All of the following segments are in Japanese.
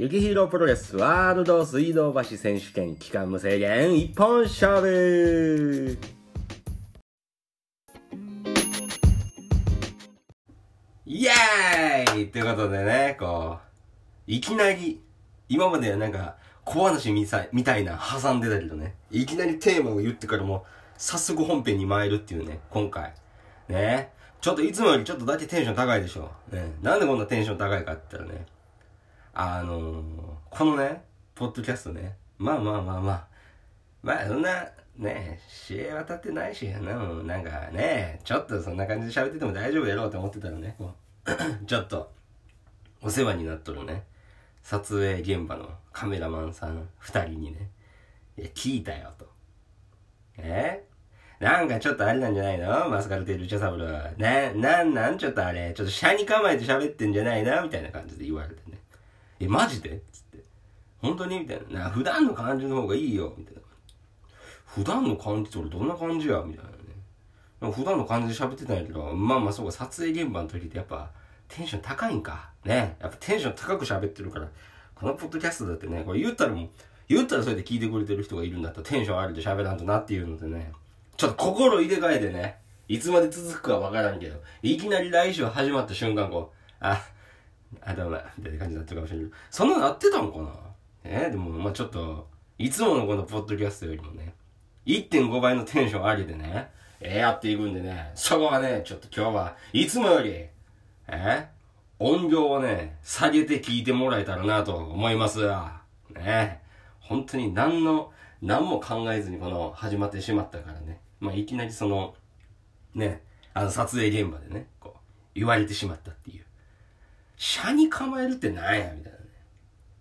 雪広プロレスワールド水道橋選手権期間無制限一本勝負イエーイということでね、こう、いきなり、今まではなんか、小話みさみたいな挟んでたけどね、いきなりテーマを言ってからも、早速本編に参るっていうね、今回。ね。ちょっといつもよりちょっとだけテンション高いでしょ。ね。なんでこんなテンション高いかって言ったらね、あのー、このね、ポッドキャストね、まあまあまあまあ、まあそんな、ね、試合は立ってないし、なんなんかね、ちょっとそんな感じで喋ってても大丈夫やろうと思ってたらね、こう ちょっと、お世話になっとるね、撮影現場のカメラマンさん二人にね、いや、聞いたよと。え？なんかちょっとあれなんじゃないの？マスカルテルチャサブルは。な、なんなんちょっとあれ、ちょっと車に構えて喋ってんじゃないなみたいな感じで言われて。え、マジで？つって。本当に？みたいな。普段の感じの方がいいよみたいな。普段の感じって俺どんな感じや？みたいなね。普段の感じで喋ってたんやけど、まあまあそうか、撮影現場の時ってやっぱ、テンション高いんか？ね。やっぱテンション高く喋ってるから、このポッドキャストだってね、これ言ったらもう、言ったらそれで聞いてくれてる人がいるんだったらテンションあるで喋らんとなっていうのでね、ちょっと心入れ替えてね、いつまで続くかわからんけど、いきなり来週始まった瞬間こう、あ、あ、どうも、みたいな感じになってるかもしれない。そんなのなってたんかな？えー、でも、まあちょっと、いつものこのポッドキャストよりもね、1.5倍のテンションありでね、えー、やっていくんでね、そこはね、ちょっと今日はいつもより、えー、音量をね、下げて聞いてもらえたらなと思いますわ。ね本当に何の、何も考えずにこの始まってしまったからね。まあ、いきなりその、ね、あの撮影現場でね、こう、言われてしまったっていう。車に構えるってなんやみたいなね。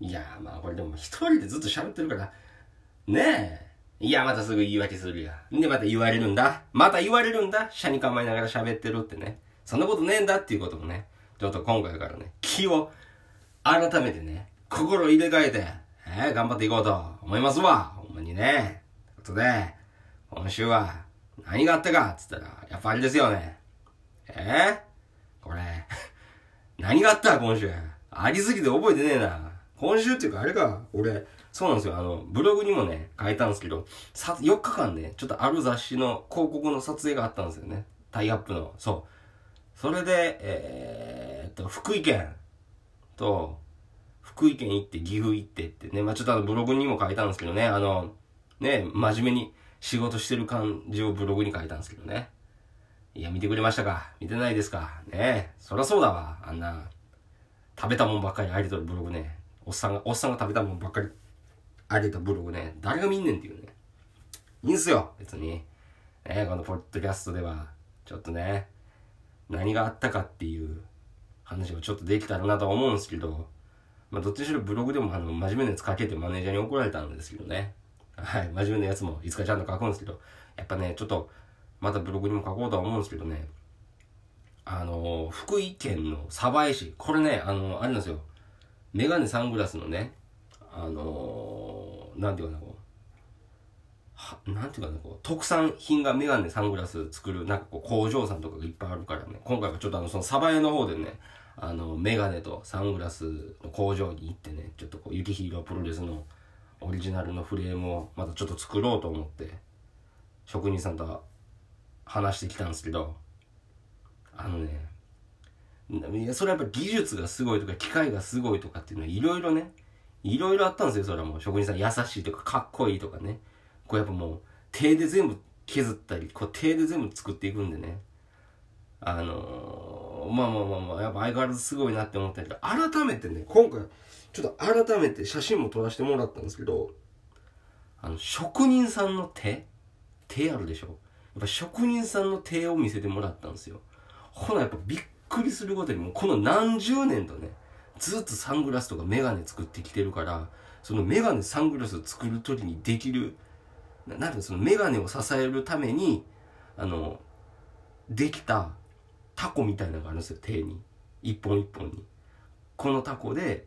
いやまあこれでも一人でずっと喋ってるから、ねえ。いや、またすぐ言い訳するや。んで、また言われるんだ。また言われるんだ。車に構えながら喋ってるってね。そんなことねえんだっていうこともね。ちょっと今回からね、気を改めてね、心入れ替えて、えー、頑張っていこうと思いますわ。ほんまにね。ということで、今週は何があったかっつったら、やっぱあれですよね。えー、これ、何があった今週。ありすぎて覚えてねえな。今週っていうかあれか、俺、そうなんですよ。あの、ブログにもね、書いたんですけど、さ、4日間ね、ちょっとある雑誌の広告の撮影があったんですよね。タイアップの。そう。それで、えー、っと、福井県と、福井県行って岐阜行ってってね、まあちょっとあのブログにも書いたんですけどね、あの、ね、真面目に仕事してる感じをブログに書いたんですけどね。いや、見てくれましたか見てないですかねえ。そりゃそうだわ。あんな、食べたもんばっかりありとるブログね。おっさんが、おっさんが食べたもんばっかりありとブログね。誰が見んねんっていうね。いいんすよ、別に。ねえ、このポッドキャストでは、ちょっとね、何があったかっていう話をちょっとできたらなとは思うんですけど、まあ、どっちにしろブログでもあの、真面目なやつ書けてマネージャーに怒られたんですけどね。はい、真面目なやつもいつかちゃんと書くんですけど、やっぱね、ちょっと、またブログにも書こうとは思うんですけどね、あの、福井県の鯖江市、これね、あの、あれなんですよ、メガネサングラスのね、あのなんていうかな、こう、は、なんていうかな、こう、特産品がメガネサングラス作る、なんかこう、工場さんとかがいっぱいあるからね、今回はちょっとあの、その鯖江の方でね、あの、メガネとサングラスの工場に行ってね、ちょっとこう、雪広プロレスのオリジナルのフレームをまたちょっと作ろうと思って、職人さんと話してきたんですけど、あのね、いや、それはやっぱ技術がすごいとか、機械がすごいとかっていうのはいろいろね、いろいろあったんですよ、それはもう。職人さん優しいとか、かっこいいとかね。こうやっぱもう、手で全部削ったり、こう手で全部作っていくんでね。あのー、まあまあまあまあ、やっぱ相変わらずすごいなって思ったけど、改めてね、今回、ちょっと改めて写真も撮らせてもらったんですけど、あの、職人さんの手？手あるでしょ？っぱ職人さんの手を見せてもらったんですよ。ほな、やっぱびっくりすることにもこの何十年とね、ずっとサングラスとかメガネ作ってきてるから、そのメガネ、サングラスを作る時にできる、ななんてそのメガネを支えるために、あの、できたタコみたいなのがあるんですよ、手に。一本一本に。このタコで、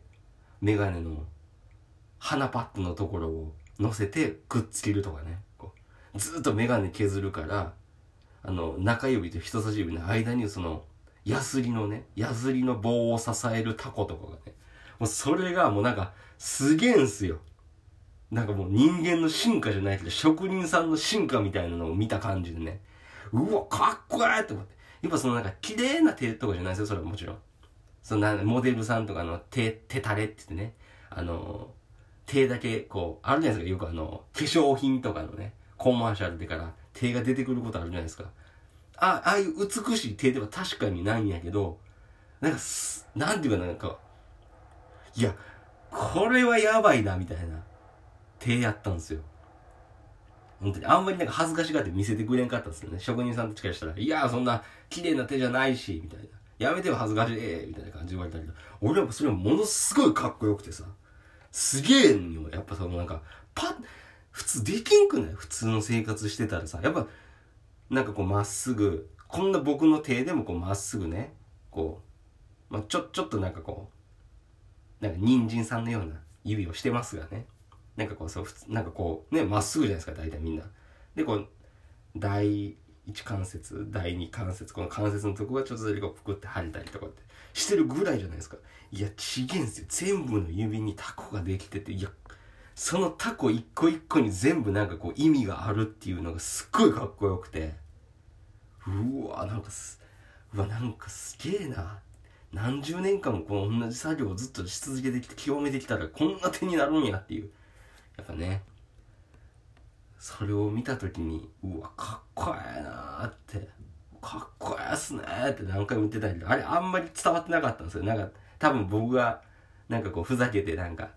メガネの鼻パッドのところを乗せてくっつけるとかね。ずっとメガネ削るから、あの、中指と人差し指の間にその、ヤスリのね、ヤスリの棒を支えるタコとかがね、もうそれがもうなんか、すげえんすよ。なんかもう人間の進化じゃないけど、職人さんの進化みたいなのを見た感じでね。うわ、かっこいいって思って。やっぱそのなんか、綺麗な手とかじゃないですよ、それはもちろん。その、モデルさんとかの手、手垂れって言ってね。あの、手だけ、こう、あるじゃないですか、よくあの、化粧品とかのね、コマーシャルでから手が出てくることあるじゃないですか。あ、ああいう美しい手では確かにないんやけど、なんか、なんていうかな、んか、いや、これはやばいな、みたいな。手やったんですよ。本当に。あんまりなんか恥ずかしがって見せてくれんかったですよね。職人さんたちからしたら、いやそんな綺麗な手じゃないし、みたいな。やめてよ、恥ずかしい、みたいな感じで言われたけど、俺はそれものすごいかっこよくてさ、すげえんよ。やっぱそのなんか、パッ、普通できんくない？普通の生活してたらさ、やっぱ、なんかこうまっすぐ、こんな僕の手でもこうまっすぐね、こう、まあ、ちょ、ちょっとなんかこう、なんか人参さんのような指をしてますがね。なんかこう、そう、なんかこう、ね、まっすぐじゃないですか、大体みんな。で、こう、第一関節、第二関節、この関節のとこがちょっとだけこう、ぷくって腫れたりとかってしてるぐらいじゃないですか。いや、ちげんすよ。全部の指にタコができてて、いや、そのタコ一個一個に全部なんかこう意味があるっていうのがすっごいかっこよくて、うわ、なんかす、うわ、なんかすげえな。何十年間もこの同じ作業をずっとし続けてきて、極めてきたらこんな手になるんやっていう。やっぱね、それを見た時に、うわ、かっこええなーって、かっこええっすねって何回も言ってたけど、あれあんまり伝わってなかったんですよ。なんか、多分僕が、なんかこう、ふざけてなんか、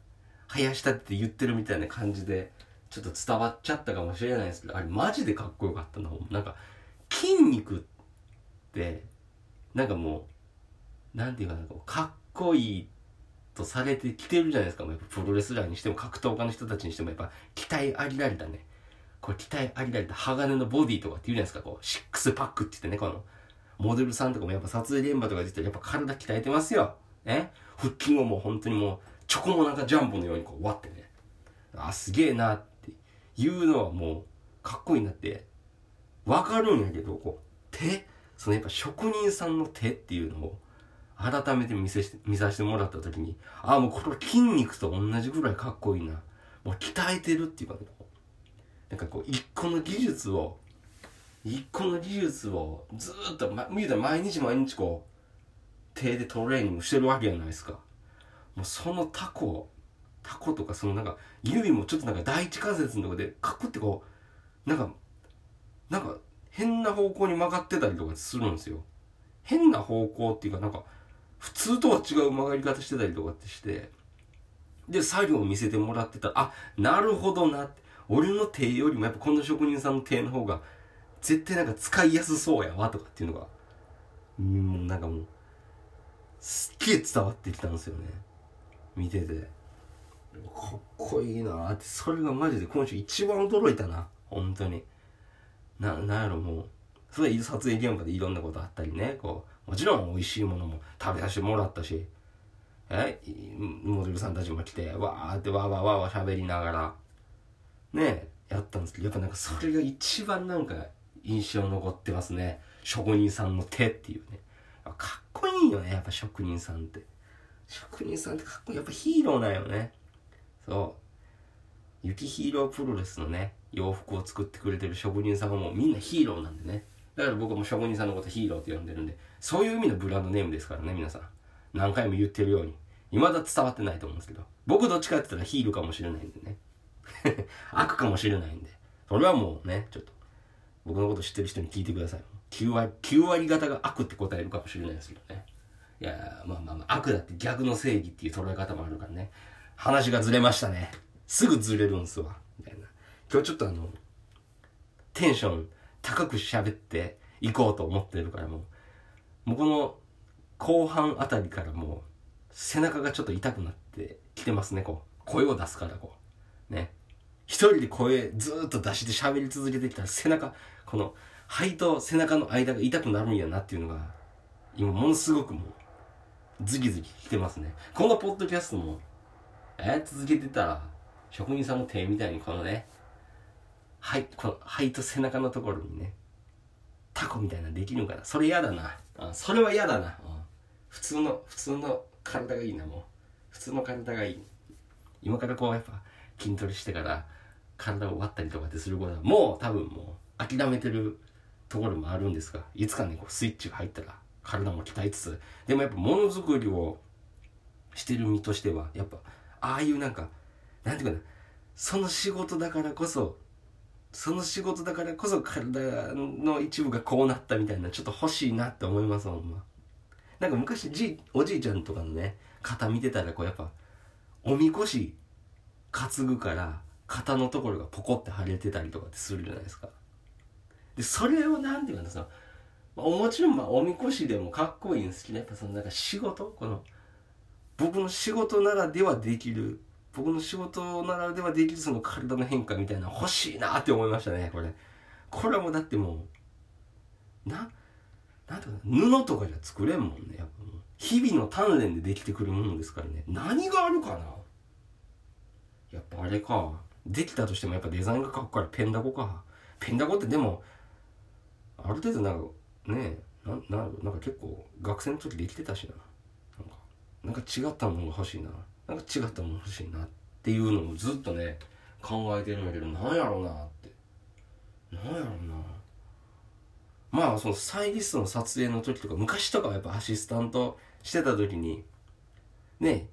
生やしたって言ってるみたいな感じで、ちょっと伝わっちゃったかもしれないですけど、あれマジでかっこよかったな。なんか、筋肉って、なんかもう、なんていうかな、かっこいいとされてきてるじゃないですか。やっぱプロレスラーにしても格闘家の人たちにしてもやっぱ期待ありられたね。これ期待ありられた鋼のボディとかって言うじゃないですか。こう、シックスパックって言ってね、この、モデルさんとかもやっぱ撮影現場とかで言ったらやっぱ体鍛えてますよ。ね。腹筋をもう本当にもう、チョコモナカジャンボのようにこう割ってね。あ、すげえなっていうのはもう、かっこいいなって、わかるんやけど、こう、手そのやっぱ職人さんの手っていうのを、改めて見せして、見させてもらった時に、ああ、もうこれ筋肉と同じぐらいかっこいいな。もう鍛えてるっていうか、ね、なんかこう、一個の技術を、一個の技術をずーっと、ま、見たら毎日毎日こう、手でトレーニングしてるわけじゃないですか。もうそのタコ、タコとかそのなんか、指もちょっとなんか第一関節のとこでカクってこう、なんか、なんか変な方向に曲がってたりとかするんですよ。変な方向っていうかなんか、普通とは違う曲がり方してたりとかってして、で、作業を見せてもらってたら、あ、なるほどなって。俺の手よりもやっぱこの職人さんの手の方が、絶対なんか使いやすそうやわとかっていうのが、うん、なんかもう、すっげえ伝わってきたんですよね。見てて。かっこいいなって、それがマジで今週一番驚いたな。本当に。な、なんやろもう、それ撮影現場でいろんなことあったりね、こう、もちろん美味しいものも食べさせてもらったし、え、モデルさんたちも来て、わーってわーわーわーわー喋りながら、ね、やったんですけど、やっぱなんかそれが一番なんか印象残ってますね。職人さんの手っていうね。かっこいいよね、やっぱ職人さんって。職人さんってかっこいい。やっぱヒーローなんよね。そう。雪ヒーロープロレスのね、洋服を作ってくれてる職人さんはもうみんなヒーローなんでね。だから僕も職人さんのことヒーローって呼んでるんで、そういう意味のブランドネームですからね、皆さん。何回も言ってるように。未だ伝わってないと思うんですけど。僕どっちかって言ったらヒールかもしれないんでね。悪かもしれないんで。それはもうね、ちょっと、僕のこと知ってる人に聞いてください。9割、9割方が悪って答えるかもしれないですけどね。いやまあまあまあ、悪だって逆の正義っていう捉え方もあるからね。話がずれましたね。すぐずれるんすわ。みたいな。今日ちょっとあの、テンション高く喋っていこうと思ってるからもう、もうこの後半あたりからもう、背中がちょっと痛くなってきてますね、こう。声を出すから、こう。ね。一人で声ずっと出して喋り続けてきたら背中、この肺と背中の間が痛くなるんやなっていうのが、今ものすごくもう、ズキズキ来てますね。このポッドキャストも、え、続けてたら、職人さんの手みたいにこのね、肺、この肺と背中のところにね、タコみたいなできるんかな。それ嫌だな。あそれは嫌だな。普通の、普通の体がいいな、もう。普通の体がいい今からこうやっぱ筋トレしてから体を割ったりとかってすることはもう多分もう諦めてるところもあるんですがいつかねこうスイッチが入ったら体も鍛えつつでもやっぱものづくりをしてる身としてはやっぱああいうなんかなんていうかなその仕事だからこそその仕事だからこそ体の一部がこうなったみたいなちょっと欲しいなって思いますほんまなんか昔じおじいちゃんとかのね肩見てたらこうやっぱおみこし担ぐから肩のところがポコって腫れてたりとかってするじゃないですか。でそれをなんていうかなその、まあもちろんまあおみこしでもかっこいいんですけどやっぱそのなんか仕事。この僕の仕事ならではできる僕の仕事ならではできるその体の変化みたいな欲しいなって思いましたねこれ。これはもうだってもうななんていうか布とかじゃ作れんもんねやっぱもう。日々の鍛錬でできてくるものですからね。何があるかな。やっぱあれか。できたとしてもやっぱデザインがかっこいい。ペンダコか。ペンダコってでもある程度なんかねなななんか結構学生の時できてたしな。なんかなんか違ったものが欲しいな。なんか違ったもの欲しいなっていうのをずっとね考えてるんだけどなんやろうなって。なんやろうな。まあそのスタイリストの撮影の時とか昔とかはやっぱアシスタントしてた時にね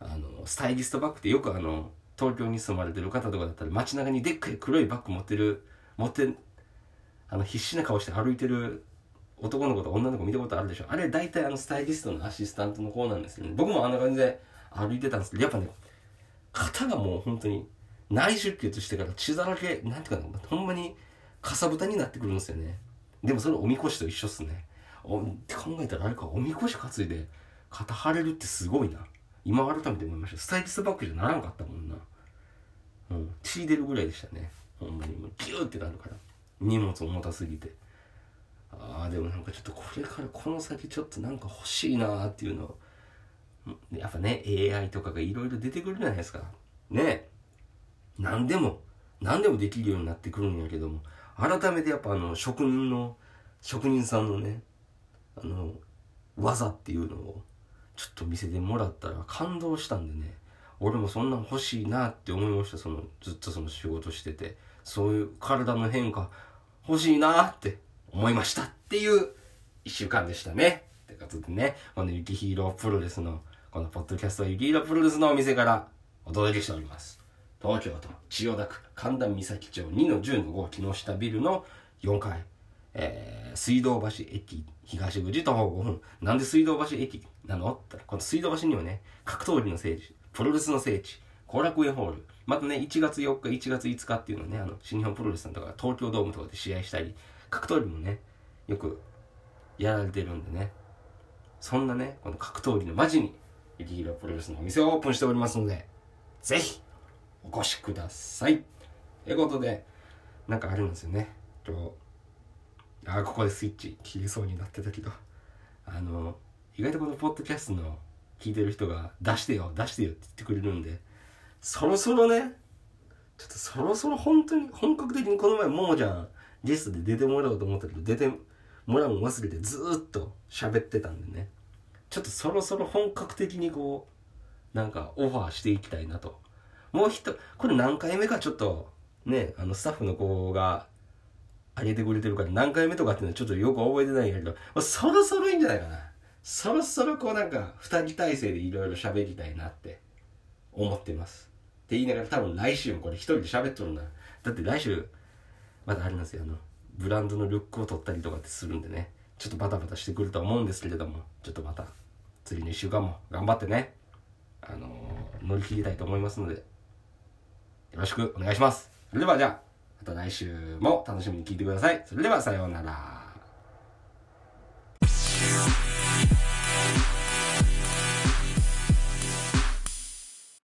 あのスタイリストバッグってよくあの東京に住まれてる方とかだったら街中にでっかい黒いバッグ持ってる持ってあの必死な顔して歩いてる男の子と女の子見たことあるでしょ。あれ大体あのスタイリストのアシスタントの子なんですよね。僕もあんな感じで歩いてたんですけどやっぱね肩がもう本当に内出血してから血だらけなんていうかなほんまにかさぶたになってくるんですよね。でもそれおみこしと一緒っすね。おって考えたらあれかおみこし担いで肩腫れるってすごいな。今改めて思いました。スタイリストバッグじゃならんかったもんな。うん血出るぐらいでしたね。ほんまに。もうギューってなるから。荷物重たすぎて。ああでもなんかちょっとこれからこの先ちょっとなんか欲しいなーっていうの。やっぱね AI とかがいろいろ出てくるじゃないですか。ね。何でも何でもできるようになってくるんやけども。改めてやっぱあの職人の職人さんのねあの技っていうのをちょっと見せてもらったら感動したんでね。俺もそんなん欲しいなって思いました。そのずっとその仕事してて。そういう体の変化欲しいなって。思いましたっていう一週間でしたね。ってことでねこの雪ヒーロープロレスのこのポッドキャスト雪ヒーロープロレスのお店からお届けしております。東京都千代田区神田三崎町2の10の5木下ビルの4階、えー、水道橋駅東口徒歩5分。なんで水道橋駅なの？ってこの水道橋にはね格闘技の聖地プロレスの聖地後楽園ホール。またね1月4日1月5日っていうのはねあの新日本プロレスさんとか東京ドームとかで試合したり格闘技もねよくやられてるんでね。そんなねこの格闘技の街に雪広プロレスのお店をオープンしておりますのでぜひお越しください。ということでなんかあるんですよね。今日あここでスイッチ切りそうになってたけどあの意外とこのポッドキャストの聞いてる人が出してよ出してよって言ってくれるんでそろそろねちょっとそろそろ本当に本格的にこの前ももちゃんゲストで出てもらおうと思ったけど出てもらうの忘れてずっと喋ってたんでね。ちょっとそろそろ本格的にこうなんかオファーしていきたいなと。もう一これ何回目かちょっとねあのスタッフの子が上げてくれてるから何回目とかっていうのはちょっとよく覚えてないんやけど、まあ、そろそろいいんじゃないかな。そろそろこうなんか2人体制でいろいろ喋りたいなって思ってます。って言いながら多分来週もこれ一人で喋っとるな。だって来週まだありますよあのブランドのルックを取ったりとかってするんでね。ちょっとバタバタしてくるとは思うんですけれどもちょっとまた次の1週間も頑張ってね。あのー、乗り切りたいと思いますのでよろしくお願いします。それではじゃあまた来週も楽しみに聞いてください。それではさようなら。